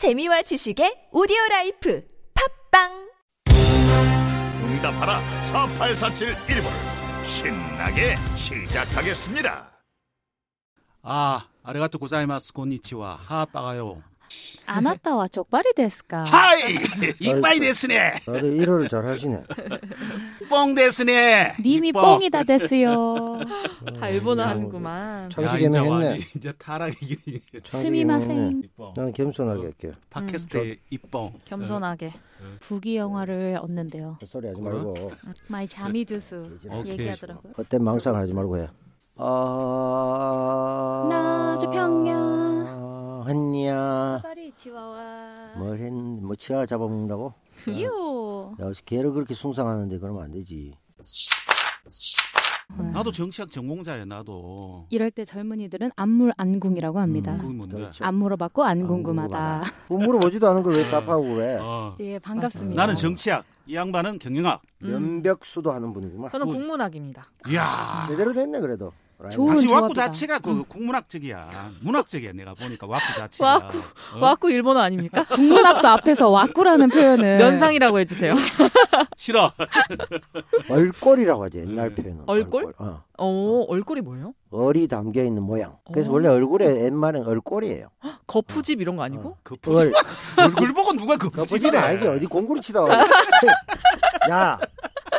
재미와 지식의 오디오 라이프. 팝빵! 응답하라. 4847 1번. 신나게 시작하겠습니다. 아, 아리가토 고자이마스. 곤니치와. 하빠가요. あなたはちょっぱりですか 하이! 이빠이 데스네! 다들 일어를 잘 하시네. 뽕 데스네! 님이 이뻐. 뽕이다 됐어요. 다 일본어 하는구만. 야, 창식애매 이제 와, 했네. 이제 타락이 스미마생. 이뻐. 나는 겸손하게 할게요. 팟캐스트에 이뻐. 겸손하게. 부귀 영화를 얻는데요. 헛소리 하지 말고 마이 자미두수 오케이. 얘기하더라고요. 헛된 망상을 하지 말고 해. 아... 나주 평야. 했냐? 파리 치와와. 뭘 했, 뭐 치아 잡아먹는다고? 유. 야, 개를 그렇게 숭상하는데 그러면 안 되지. 나도 정치학 전공자야, 나도. 이럴 때 젊은이들은 안물 안궁이라고 합니다. 그게 뭔데? 그렇죠. 안 물어봤고 안 궁금하다. 뭐 물어보지도 않은 걸 왜 답하고 그래? 어. 예, 반갑습니다. 나는 정치학, 이 양반은 경영학. 면벽수도 하는 분이구만. 저는 국문학입니다. 이야. 제대로 됐네 그래도. 좋은 당시 와꾸. 자체가 그 국문학적이야. 문학적이야, 내가 보니까 와꾸 자체가. 와꾸. 어? 와꾸 일본어 아닙니까? 국문학도 앞에서 와꾸라는 표현을 면상이라고 해주세요. 싫어. 얼꼴이라고 하지 옛날 표현은. 얼꼴? 어. 어, 얼굴이 뭐예요? 얼이 담겨 있는 모양. 그래서 어. 원래 얼굴에 옛말엔 얼꼴이에요. 거푸집 이런 거 아니고? 그 얼. 얼굴 보고 누가 그 거푸집은 아니지 어디 공구를 치다 와. 야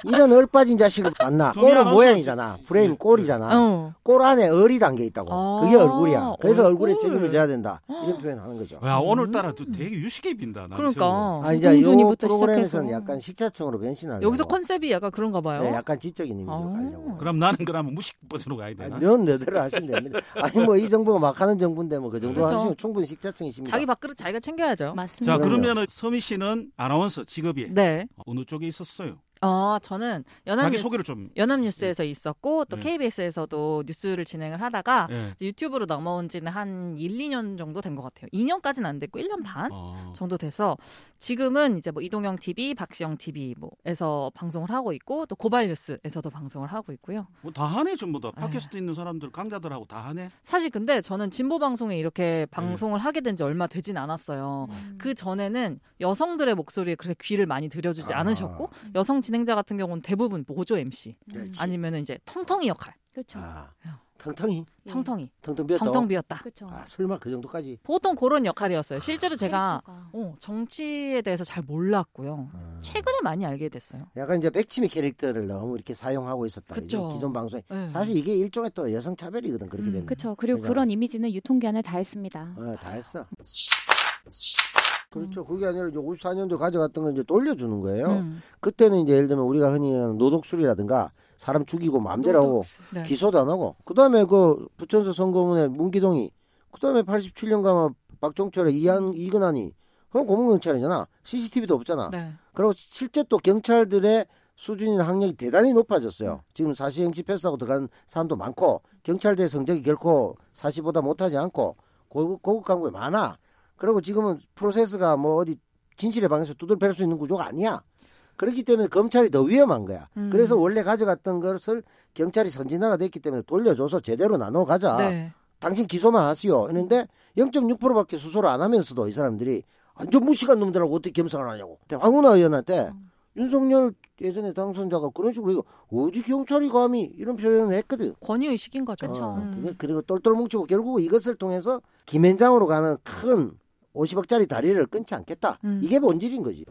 이런 얼 빠진 자식을 만나 안 모양이잖아 프레임 네. 꼴이잖아 어. 꼴 안에 얼이 담겨 있다고 아, 그게 얼굴이야 그래서 얼굴에 얼굴. 책임을 져야 된다 이런 표현 하는 거죠 야 오늘따라 또 되게 유식해 빈다. 난 그러니까. 아 이제 요 프로그램에서는 시작해서. 약간 식자청으로 변신하려고 여기서 컨셉이 약간 그런가 봐요. 네, 약간 지적인 이미지로 아. 가려고 그럼 나는 그러면 무식 버전으로 가야 되나? 넌 너대로 하시면 됩니다 아니 뭐 이 정부가 막 하는 정부인데 뭐 그 정도 그렇죠. 하시면 충분히 식자청이십니다 자기 밥그릇 자기가 챙겨야죠. 맞습니다. 자. 그러면은 서미 씨는 아나운서 직업이 네. 어느 쪽에 있었어요? 어, 저는 자기 연합뉴스, 소개를 좀. 연합뉴스에서 있었고 또 네. KBS에서도 뉴스를 진행을 하다가 예. 이제 유튜브로 넘어온 지는 한 1, 2년 정도 된 것 같아요. 2년까지는 안 됐고 1년 반 어. 정도 돼서 지금은 이제 뭐 이동영 TV, 박시영 TV 뭐에서 방송을 하고 있고 또 고발 뉴스에서도 방송을 하고 있고요. 뭐 다 하네 전부 다. 네. 팟캐스트 있는 사람들 강자들하고 다 하네. 사실 근데 저는 진보 방송에 이렇게 네. 방송을 하게 된 지 얼마 되진 않았어요. 음. 그 전에는 여성들의 목소리에 그렇게 귀를 많이 들여주지 아. 않으셨고 여성 진 행자 같은 경우는 대부분 모조 MC 그렇지. 아니면은 이제 텅텅이 역할, 그렇죠. 아, 텅텅이 텅텅이, 텅텅 비었다 텅텅 비었다. 그렇죠. 아 설마 그 정도까지 보통 그런 역할이었어요. 실제로 제가. 어, 정치에 대해서 잘 몰랐고요. 아. 최근에 많이 알게 됐어요. 약간 이제 백치미 캐릭터를 너무 이렇게 사용하고 있었다. 그쵸. 이제 기존 방송에 네. 사실 이게 일종의 또 여성 차별이거든 그렇게 음, 되면. 그렇죠. 그리고? 그런 이미지는 유통기한을 다 했습니다. 어, 다 했어. 그렇죠. 그게 아니라 이제 54년도 가져갔던 건 이제 돌려주는 거예요. 음. 그때는 이제 예를 들면 우리가 흔히 노독술이라든가 사람 죽이고 마음대로 하고 네. 기소도 안 하고 그다음에 그 부천서 선거문에 문기동이 그다음에 87년 가면 박종철의 이한 이근환이 그건 고문경찰이잖아. CCTV도 없잖아. 네. 그리고 실제 또 경찰들의 수준이나 학력이 대단히 높아졌어요. 지금 사시행시 패스하고 들어간 사람도 많고 경찰대 성적이 결코 사시보다 못하지 않고 고급, 고급 간부에 많아. 그리고 지금은 프로세스가 뭐 어디 진실의 방에서 두들벨 수 있는 구조가 아니야. 그렇기 때문에 검찰이 더 위험한 거야. 음. 그래서 원래 가져갔던 것을 경찰이 선진화가 됐기 때문에 돌려줘서 제대로 나눠 가자. 네. 당신 기소만 하시오. 했는데 0.6%밖에 수소를 안 하면서도 이 사람들이 완전 무식한 놈들하고 어떻게 겸상을 하냐고. 황운하 의원한테 윤석열 예전에 당선자가 그런 식으로 이거 어디 경찰이 감히 이런 표현을 했거든. 권위의식인 거죠. 어, 음. 그리고 똘똘 뭉치고 결국 이것을 통해서 김앤장으로 가는 큰 50억짜리 다리를 끊지 않겠다. 음. 이게 본질인 거지.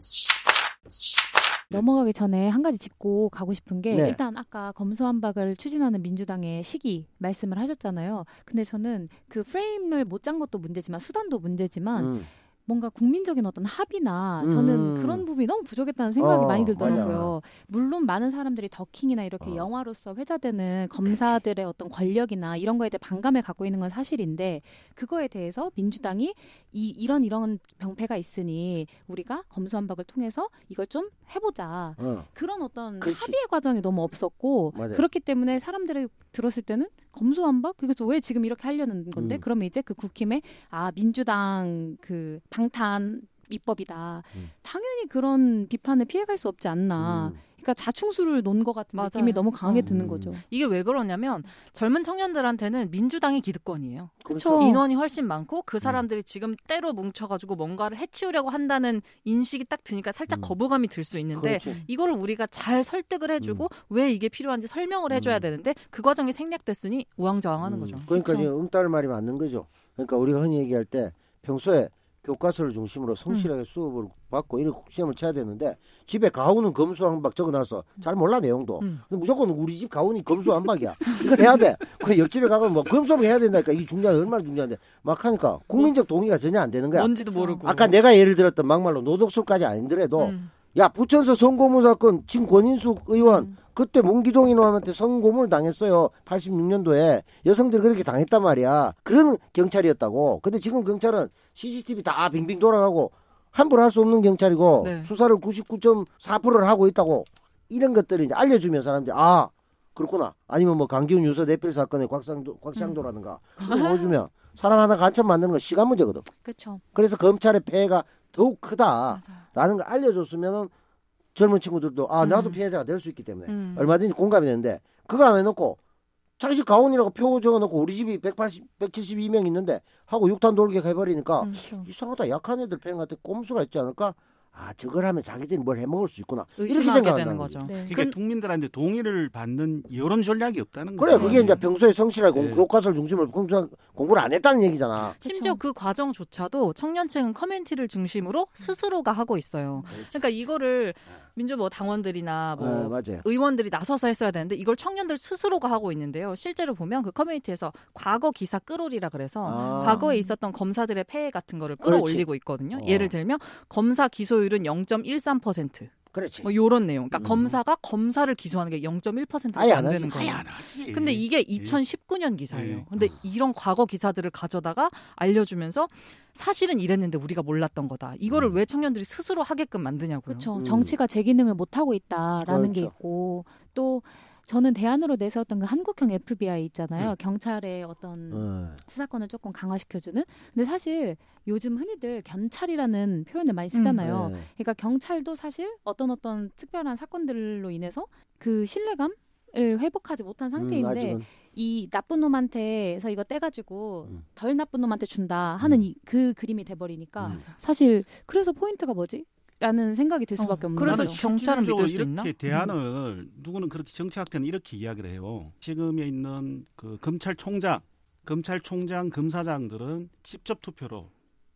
넘어가기 전에 한 가지 짚고 가고 싶은 게 네. 일단 아까 검수완박을 추진하는 민주당의 시기 말씀을 하셨잖아요. 근데 저는 그 프레임을 못 짠 것도 문제지만 수단도 문제지만 음. 뭔가 국민적인 어떤 합의나 음. 저는 그런 부분이 너무 부족했다는 생각이 어, 많이 들더라고요. 맞아. 물론 많은 사람들이 더킹이나 이렇게 어. 영화로서 회자되는 검사들의 어떤 권력이나 이런 거에 대해 반감을 갖고 있는 건 사실인데 그거에 대해서 민주당이 이 이런 이런 병폐가 있으니 우리가 검수완박을 통해서 이걸 좀 해보자. 어. 그런 어떤 그렇지. 합의의 과정이 너무 없었고 맞아요. 그렇기 때문에 사람들이 들었을 때는 검수완박 그래서 왜 지금 이렇게 하려는 건데 음. 그러면 이제 그 국힘에 아 민주당 그 방탄 입법이다. 음. 당연히 그런 비판을 피해갈 수 없지 않나. 음. 그러니까 자충수를 놓은 것 같은 맞아요. 느낌이 너무 강하게 어. 드는 음. 거죠. 이게 왜 그러냐면 젊은 청년들한테는 민주당이 기득권이에요. 그렇죠. 인원이 훨씬 많고 음. 그 사람들이 지금 때로 뭉쳐가지고 뭔가를 해치우려고 한다는 인식이 딱 드니까 살짝 음. 거부감이 들 수 있는데 그렇지. 이거를 우리가 잘 설득을 해주고 왜 이게 필요한지 설명을 해줘야 음. 되는데 그 과정이 생략됐으니 우왕좌왕하는 음, 거죠. 그러니까 그렇죠. 지금 응따를 말이 맞는 거죠. 그러니까 우리가 흔히 얘기할 때 평소에 교과서를 중심으로 성실하게 수업을 받고 이렇게 시험을 쳐야 되는데 집에 가훈은 검수한박 적어놔서 잘 몰라 내용도. 음. 근데 무조건 우리 집 가훈이 검수한박이야. 이걸 해야 돼. 그 옆집에 가면 뭐 검수한박 해야 된다니까 이게 중요한 얼마나 중요한데 막 하니까 국민적 동의가 전혀 안 되는 거야. 뭔지도 모르고. 아까 내가 예를 들었던 막말로 노독술까지 아니더라도 음. 야 부천서 성고문 사건 지금 권인숙 의원 음. 그때 문기동 이놈한테 성고문을 당했어요. 86년도에. 여성들이 그렇게 당했단 말이야. 그런 경찰이었다고. 근데 지금 경찰은 CCTV 다 빙빙 돌아가고 함부로 할 수 없는 경찰이고 네. 수사를 99.4%를 하고 있다고. 이런 것들을 이제 알려주면 사람들이 아 그렇구나. 아니면 뭐 강기훈 유서 내필 사건의 곽상도 곽상도라든가. 그거 보여주면 사람 하나 간첩 만드는 건 시간 문제거든. 그렇죠. 그래서 검찰의 폐해가 더욱 크다라는 걸 알려줬으면은 젊은 친구들도 아 나도 음. 피해자가 될 수 있기 때문에 음. 얼마든지 공감이 되는데 그거 안 해놓고 자기 집 가온이라고 표 적어놓고 우리 집이 180, 172명 있는데 하고 육탄 돌게 해버리니까 음. 그렇죠. 이상하다 약한 애들 팬한테 꼼수가 있지 않을까 아 저걸 하면 자기들이 뭘 해먹을 수 있구나 이렇게 되는 거죠. 거죠. 네. 그러니까 근- 국민들한테 동의를 받는 여론 전략이 없다는 그래 거죠. 그게 이제 평소에 성실하게 공- 네. 교과서를 중심으로 공부- 공부를 안 했다는 얘기잖아 심지어 그 과정조차도 청년층은 커뮤니티를 중심으로 스스로가 하고 있어요. 그러니까 이거를 민주 뭐 당원들이나 뭐 네, 맞아요 의원들이 나서서 했어야 되는데 이걸 청년들 스스로가 하고 있는데요. 실제로 보면 그 커뮤니티에서 과거 기사 끌어올리라 그래서 아. 과거에 있었던 검사들의 폐해 같은 거를 그렇지. 끌어올리고 있거든요. 어. 예를 들면 검사 기소 율은 0.13%. 그렇지 뭐 요런 내용. 그러니까 음. 검사가 검사를 기소하는 게 0.1%도 아예 안 안 되는. 거예요. 근데 이게 2019년 기사예요. 예. 근데 이런 과거 기사들을 가져다가 알려주면서 사실은 이랬는데 우리가 몰랐던 거다. 이거를 음. 왜 청년들이 스스로 하게끔 만드냐고요. 그렇죠. 음. 정치가 제 기능을 못 하고 있다라는 게 그렇죠. 있고 또 저는 대안으로 내세웠던 그 한국형 FBI 있잖아요. 음. 경찰의 어떤 어. 수사권을 조금 강화시켜주는. 근데 사실 요즘 흔히들 견찰이라는 표현을 많이 쓰잖아요. 네. 그러니까 경찰도 사실 어떤 어떤 특별한 사건들로 인해서 그 신뢰감 을 회복하지 못한 음, 상태인데 아직은. 이 나쁜 놈한테서 이거 떼가지고 음. 덜 나쁜 놈한테 준다 하는 음. 이, 그 그림이 돼버리니까 음. 사실 그래서 포인트가 뭐지? 라는 생각이 들 어, 수밖에 없는 그래서 거죠. 경찰은 믿을 수 있나? 이렇게 대안을 누구는 그렇게 정치학자는 이렇게 이야기를 해요. 지금에 있는 그 검찰총장, 검찰총장, 검사장들은 직접 투표로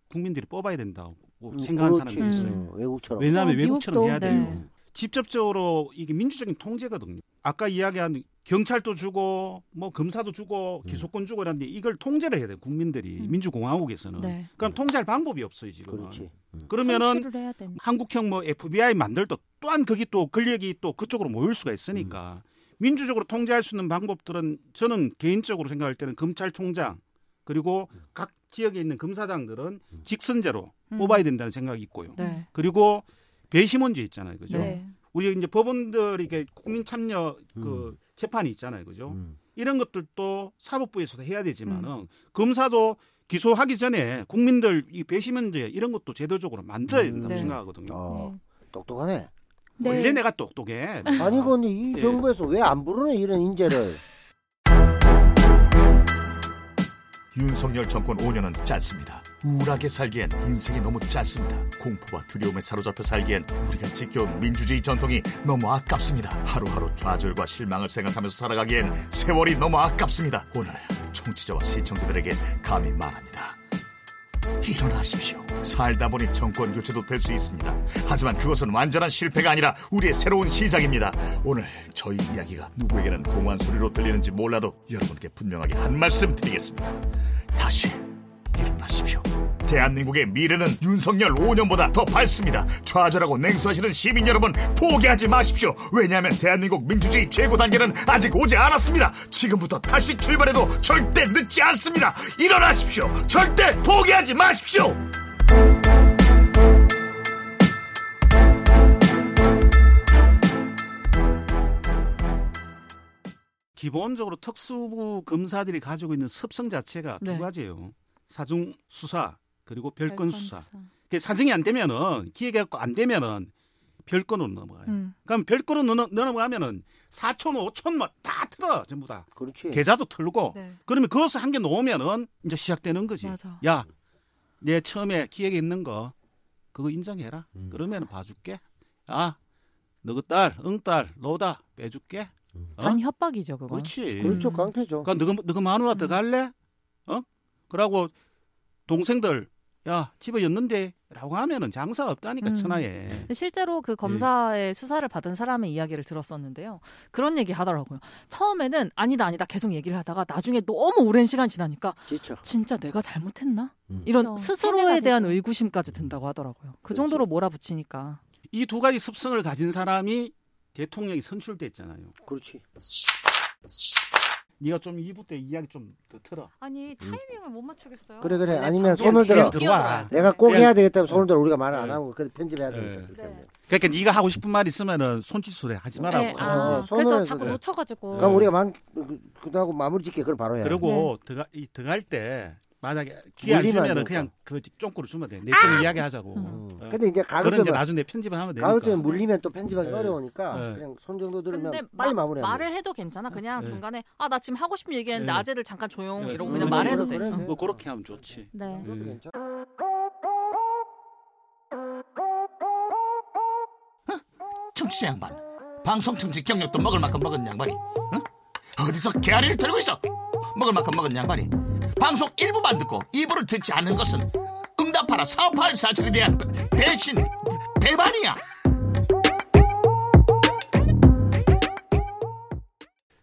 국민들이 뽑아야 된다고 음, 생각하는 그렇지. 사람들이 있어요. 음, 외국처럼 왜냐하면 어, 외국처럼 해야 돼요. 네. 직접적으로 이게 민주적인 통제거든요. 아까 이야기한 경찰도 주고 뭐 검사도 주고 음. 기소권 주고 이런데 이걸 통제를 해야 돼요. 국민들이 음. 민주공화국에서는. 네. 그럼 통제할 방법이 없어요 지금. 그렇지 음. 그러면은. 한국형 뭐 FBI 만들도 또한 거기 또 권력이 또 그쪽으로 모일 수가 있으니까 민주적으로 통제할 수 있는 방법들은 저는 개인적으로 생각할 때는 검찰총장 그리고 각 지역에 있는 검사장들은 직선제로 음. 뽑아야 된다는 생각이 있고요. 네. 그리고 배심원제 있잖아요, 그죠? 네. 우리 이제 법원들이 이게 국민 참여 그 음. 재판이 있잖아요, 그죠? 음. 이런 것들도 사법부에서도 해야 되지만은 검사도 기소하기 전에 국민들 이 배심원제 이런 것도 제도적으로 만들어야 된다고 네. 생각하거든요. 어, 똑똑하네 네. 원래 내가 똑똑해. 아니 근데 이 예. 정부에서 왜 안 부르네 이런 인재를 윤석열 정권 5년은 짧습니다. 우울하게 살기엔 인생이 너무 짧습니다. 공포와 두려움에 사로잡혀 살기엔 우리가 지켜온 민주주의 전통이 너무 아깝습니다. 하루하루 좌절과 실망을 생각하면서 살아가기엔 세월이 너무 아깝습니다. 오늘 청취자와 시청자들에게 감히 말합니다. 일어나십시오. 살다 보니 정권 교체도 될 수 있습니다. 하지만 그것은 완전한 실패가 아니라 우리의 새로운 시작입니다. 오늘 저희 이야기가 누구에게는 공허한 소리로 들리는지 몰라도 여러분께 분명하게 한 말씀 드리겠습니다. 다시 일어나십시오. 대한민국의 미래는 윤석열 5년보다 더 밝습니다. 좌절하고 냉소하시는 시민 여러분 포기하지 마십시오. 왜냐하면 대한민국 민주주의 최고 단계는 아직 오지 않았습니다. 지금부터 다시 출발해도 절대 늦지 않습니다. 일어나십시오. 절대 포기하지 마십시오. 기본적으로 특수부 검사들이 가지고 있는 습성 자체가 네. 두 가지예요. 사중 수사 그리고 별건 수사. 별건 그 사정이 안 되면은 기획해갖고 안 되면은 별건으로 넘어가요. 음. 그럼 별건으로 넘어, 넘어가면은 4촌, 5촌 뭐다 틀어 전부 다. 그렇지. 계좌도 틀고 네. 그러면 그것을 한 개 놓으면은 이제 시작되는 거지. 맞아. 야, 내 처음에 기획에 있는 거 그거 인정해라. 음. 그러면 봐줄게. 아, 너그 딸, 응딸, 너다 빼줄게. 어? 단 협박이죠, 그거. 그렇지. 그렇죠. 음. 깡패죠. 그러니까 너가 너가 마누라 음. 더 갈래? 어? 그러고 동생들 야 집에 였는데라고 하면은 장사가 없다니까 음. 천하에. 실제로 예. 그 검사의 수사를 받은 사람의 이야기를 들었었는데요. 그런 얘기 하더라고요. 처음에는 아니다 아니다 계속 얘기를 하다가 나중에 너무 오랜 시간 지나니까 지쳐. 진짜 내가 잘못했나? 음. 이런 그렇죠. 스스로에 대한 되죠. 의구심까지 든다고 하더라고요. 그 그렇지. 정도로 몰아붙이니까. 이 두 가지 습성을 가진 사람이 대통령이 선출됐잖아요. 그렇지. 네가 좀 2부 때 이야기 좀 더 틀어. 아니 타이밍을 못 맞추겠어요. 그래 그래. 아니면 손을 들어. 들어와. 돼. 내가 꼭 그냥- 해야 되겠다면 손을 들어 우리가 말을 안 네. 하고 그 편집해야 네. 그렇게 네. 하면. 그러니까 네가 하고 싶은 말 있으면은 손짓수래 하지 말라고. 네. 아, 손으로 그래서 해서 자꾸 돼. 놓쳐가지고. 그럼 우리가 만 그- 그다고 마무리 짓게 그걸 바로 해. 그리고 들어가 이 들어갈 때 만약에 기회 안 주면은 되니까. 그냥 그 쫑꾸를 주면 돼. 내좀 이야기하자고. 음. 어. 근데 이제 그런 이제 나중에 편집을 하면 되니까. 가급적이면 물리면 또 편집하기 네. 어려우니까 네. 그냥 손 정도 들으면 근데 빨리 마- 마무리하면 말을 해도 괜찮아. 그냥 네. 중간에 아 나 지금 하고 싶은 얘기했는데 네. 아재들 잠깐 조용 네. 이러고 음, 그냥 그렇지. 말해도 그래, 돼. 그래. 응. 뭐 그렇게 하면 좋지. 네. 네. 괜찮아. 청취자 양반 방송 청취 경력도 먹을 만큼 먹은 양반이 응? 어디서 개아리를 들고 있어 먹을 만큼 먹은 양반이 방송 일부만 듣고 2부를 듣지 않는 것은 응답하라 488 사실에 대한 배신 배반이야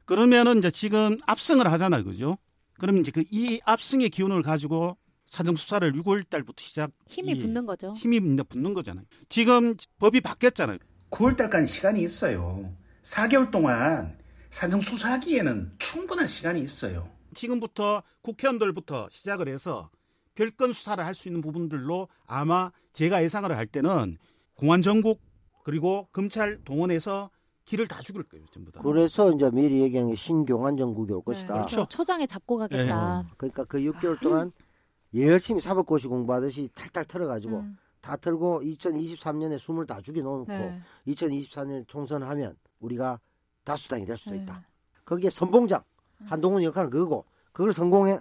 그러면은 이제 지금 압승을 하잖아요, 그죠? 그러면 이제 그 이 압승의 기운을 가지고 사정 수사를 6월 달부터 시작 힘이 이- 붙는 거죠. 힘이 이제 붙는 거잖아요. 지금 법이 바뀌었잖아요. 9월 달까지 시간이 있어요. 4개월 동안 사정 수사하기에는 충분한 시간이 있어요. 지금부터 국회의원들부터 시작을 해서 별건 수사를 할 수 있는 부분들로 아마 제가 예상을 할 때는 공안 정국 그리고 검찰 동원해서 길을 다 죽일 거예요, 전부 다. 그래서 이제 미리 얘기한 게 신경안 정국이 올 것이다. 그렇죠. 그렇죠. 초장에 잡고 가겠다. 그러니까 그 6개월 동안 열심히 사법고시 공부하듯이 탈탈 털어가지고 음. 다 털고 2023년에 숨을 다 죽여놓고 네. 2024년 총선하면 우리가 다수당이 될 수도 네. 있다. 거기에 선봉장 한동훈 역할은 그거고 그걸 성공하면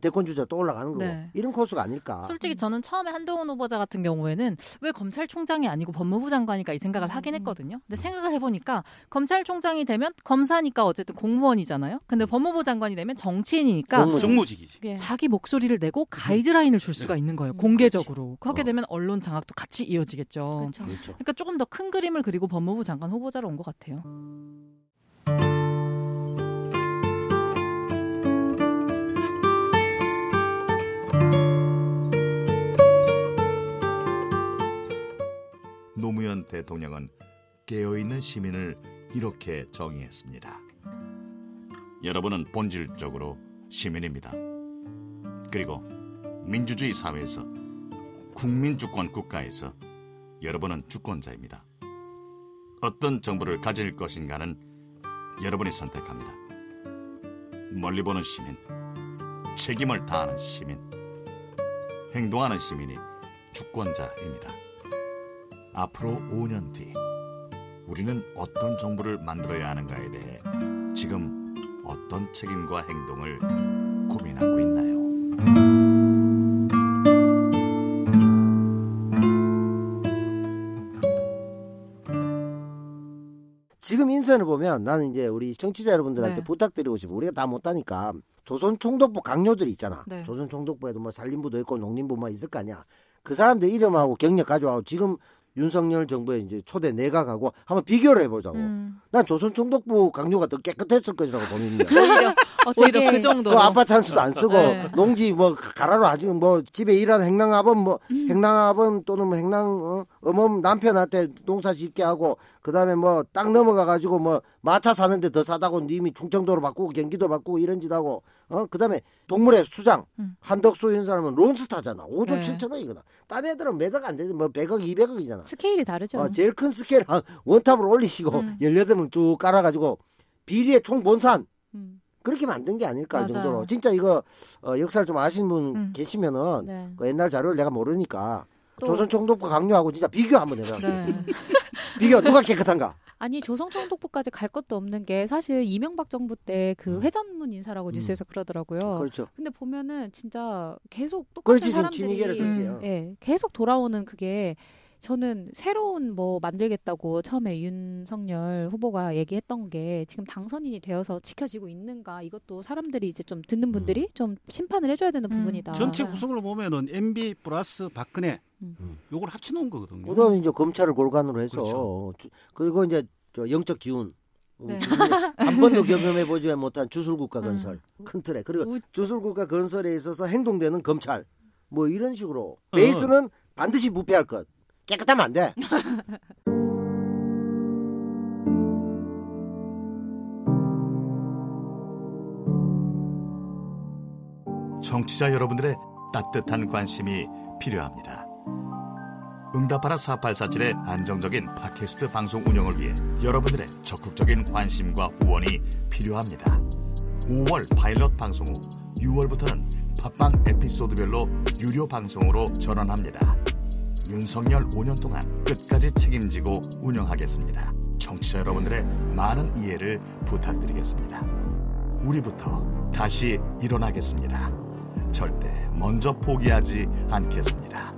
대권 주자 또 올라가는 거고 네. 이런 코스가 아닐까. 솔직히 저는 처음에 한동훈 후보자 같은 경우에는 왜 검찰총장이 아니고 법무부 장관이니까 이 생각을 하긴 했거든요. 근데 생각을 해보니까 검찰총장이 되면 검사니까 어쨌든 공무원이잖아요. 근데 법무부 장관이 되면 정치인이니까 정무- 정무직이지. 예. 자기 목소리를 내고 가이드라인을 줄 수가 있는 거예요. 음, 공개적으로. 그렇게 어. 되면 언론 장악도 같이 이어지겠죠. 그렇죠. 그렇죠. 그러니까 조금 더 큰 그림을 그리고 법무부 장관 후보자로 온 것 같아요. 대통령은 깨어있는 시민을 이렇게 정의했습니다. 여러분은 본질적으로 시민입니다. 그리고 민주주의 사회에서 국민주권 국가에서 여러분은 주권자입니다. 어떤 정부를 가질 것인가는 여러분이 선택합니다. 멀리 보는 시민, 책임을 다하는 시민, 행동하는 시민이 주권자입니다. 앞으로 5년 뒤 우리는 어떤 정부를 만들어야 하는가에 대해 지금 어떤 책임과 행동을 고민하고 있나요? 지금 인선을 보면 나는 이제 우리 청취자 여러분들한테 네. 부탁드리고 싶어. 우리가 다 못하니까 조선 총독부 강요들이 있잖아. 네. 조선 총독부에도 뭐 산림부도 있고 농림부 뭐 있을 거 아니야. 그 사람들 이름하고 경력 가져와고 지금 윤석열 정부에 이제 초대 내각하고 한번 비교를 해보자고. 음. 난 조선 총독부 강요가 더 깨끗했을 것이라고 봅니다. 오히려, 그 정도로. 그 아빠 찬스도 안 쓰고 네. 농지 뭐 가라로 아주 뭐 집에 일하는 행랑아범 뭐 행랑아범 또는 뭐 행랑 어, 어멈 남편한테 농사 짓게 하고 그 다음에 뭐 땅 넘어가 가지고 뭐 마차 사는데 더 싸다고 님이 충청도로 바꾸고 경기도 바꾸고 이런 짓 하고 어 그 다음에 동물의 수장 음. 한덕수 이런 사람은 론스타잖아 5조 네. 7천 억이거든 딴 애들은 택도 안 되지 뭐 100억 200억이잖아 스케일이 다르죠. 어, 제일 큰 스케일 한 one top으로 올리시고 음. 18명 쭉 깔아가지고 비리의 총본산 음. 그렇게 만든 게 아닐까 할 맞아요. 정도로 진짜 이거 어, 역사를 좀 아시는 분 음. 계시면은 네. 그 옛날 자료를 내가 모르니까 또- 조선 총독부 강요하고 진짜 비교 한번 해봐. 네. 비교 누가 깨끗한가? 아니 조선총독부까지 갈 것도 없는 게 사실 이명박 정부 때그 음. 회전문 인사라고 음. 뉴스에서 그러더라고요. 그렇죠. 근데 보면은 진짜 계속 똑같은 그렇지 사람들이 친이계를 썼지. 음. 예, 계속 돌아오는 그게 저는 새로운 뭐 만들겠다고 처음에 윤석열 후보가 얘기했던 게 지금 당선인이 되어서 지켜지고 있는가 이것도 사람들이 이제 좀 듣는 분들이 좀 심판을 해줘야 되는 음. 부분이다. 전체 구성을 보면은 MB 플러스 박근혜 음. 요걸 합쳐놓은 거거든요. 그다음에 이제 검찰을 골간으로 해서 그렇죠. 주- 그리고 이제 저 영적 기운 네. 한 번도 경험해 보지 못한 주술국가 음. 건설 큰 틀에 그리고 우- 주술국가 건설에 있어서 행동되는 검찰 뭐 이런 식으로 베이스는 반드시 부패할 것 깨끗하면 안 돼. 정치자 여러분들의 따뜻한 관심이 필요합니다. 응답하라 4847의 안정적인 팟캐스트 방송 운영을 위해 여러분들의 적극적인 관심과 후원이 필요합니다. 5월 파일럿 방송 후 6월부터는 팟빵 에피소드별로 유료 방송으로 전환합니다. 윤석열 5년 동안 끝까지 책임지고 운영하겠습니다. 청취자 여러분들의 많은 이해를 부탁드리겠습니다. 우리부터 다시 일어나겠습니다. 절대 먼저 포기하지 않겠습니다.